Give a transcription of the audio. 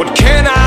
What can I?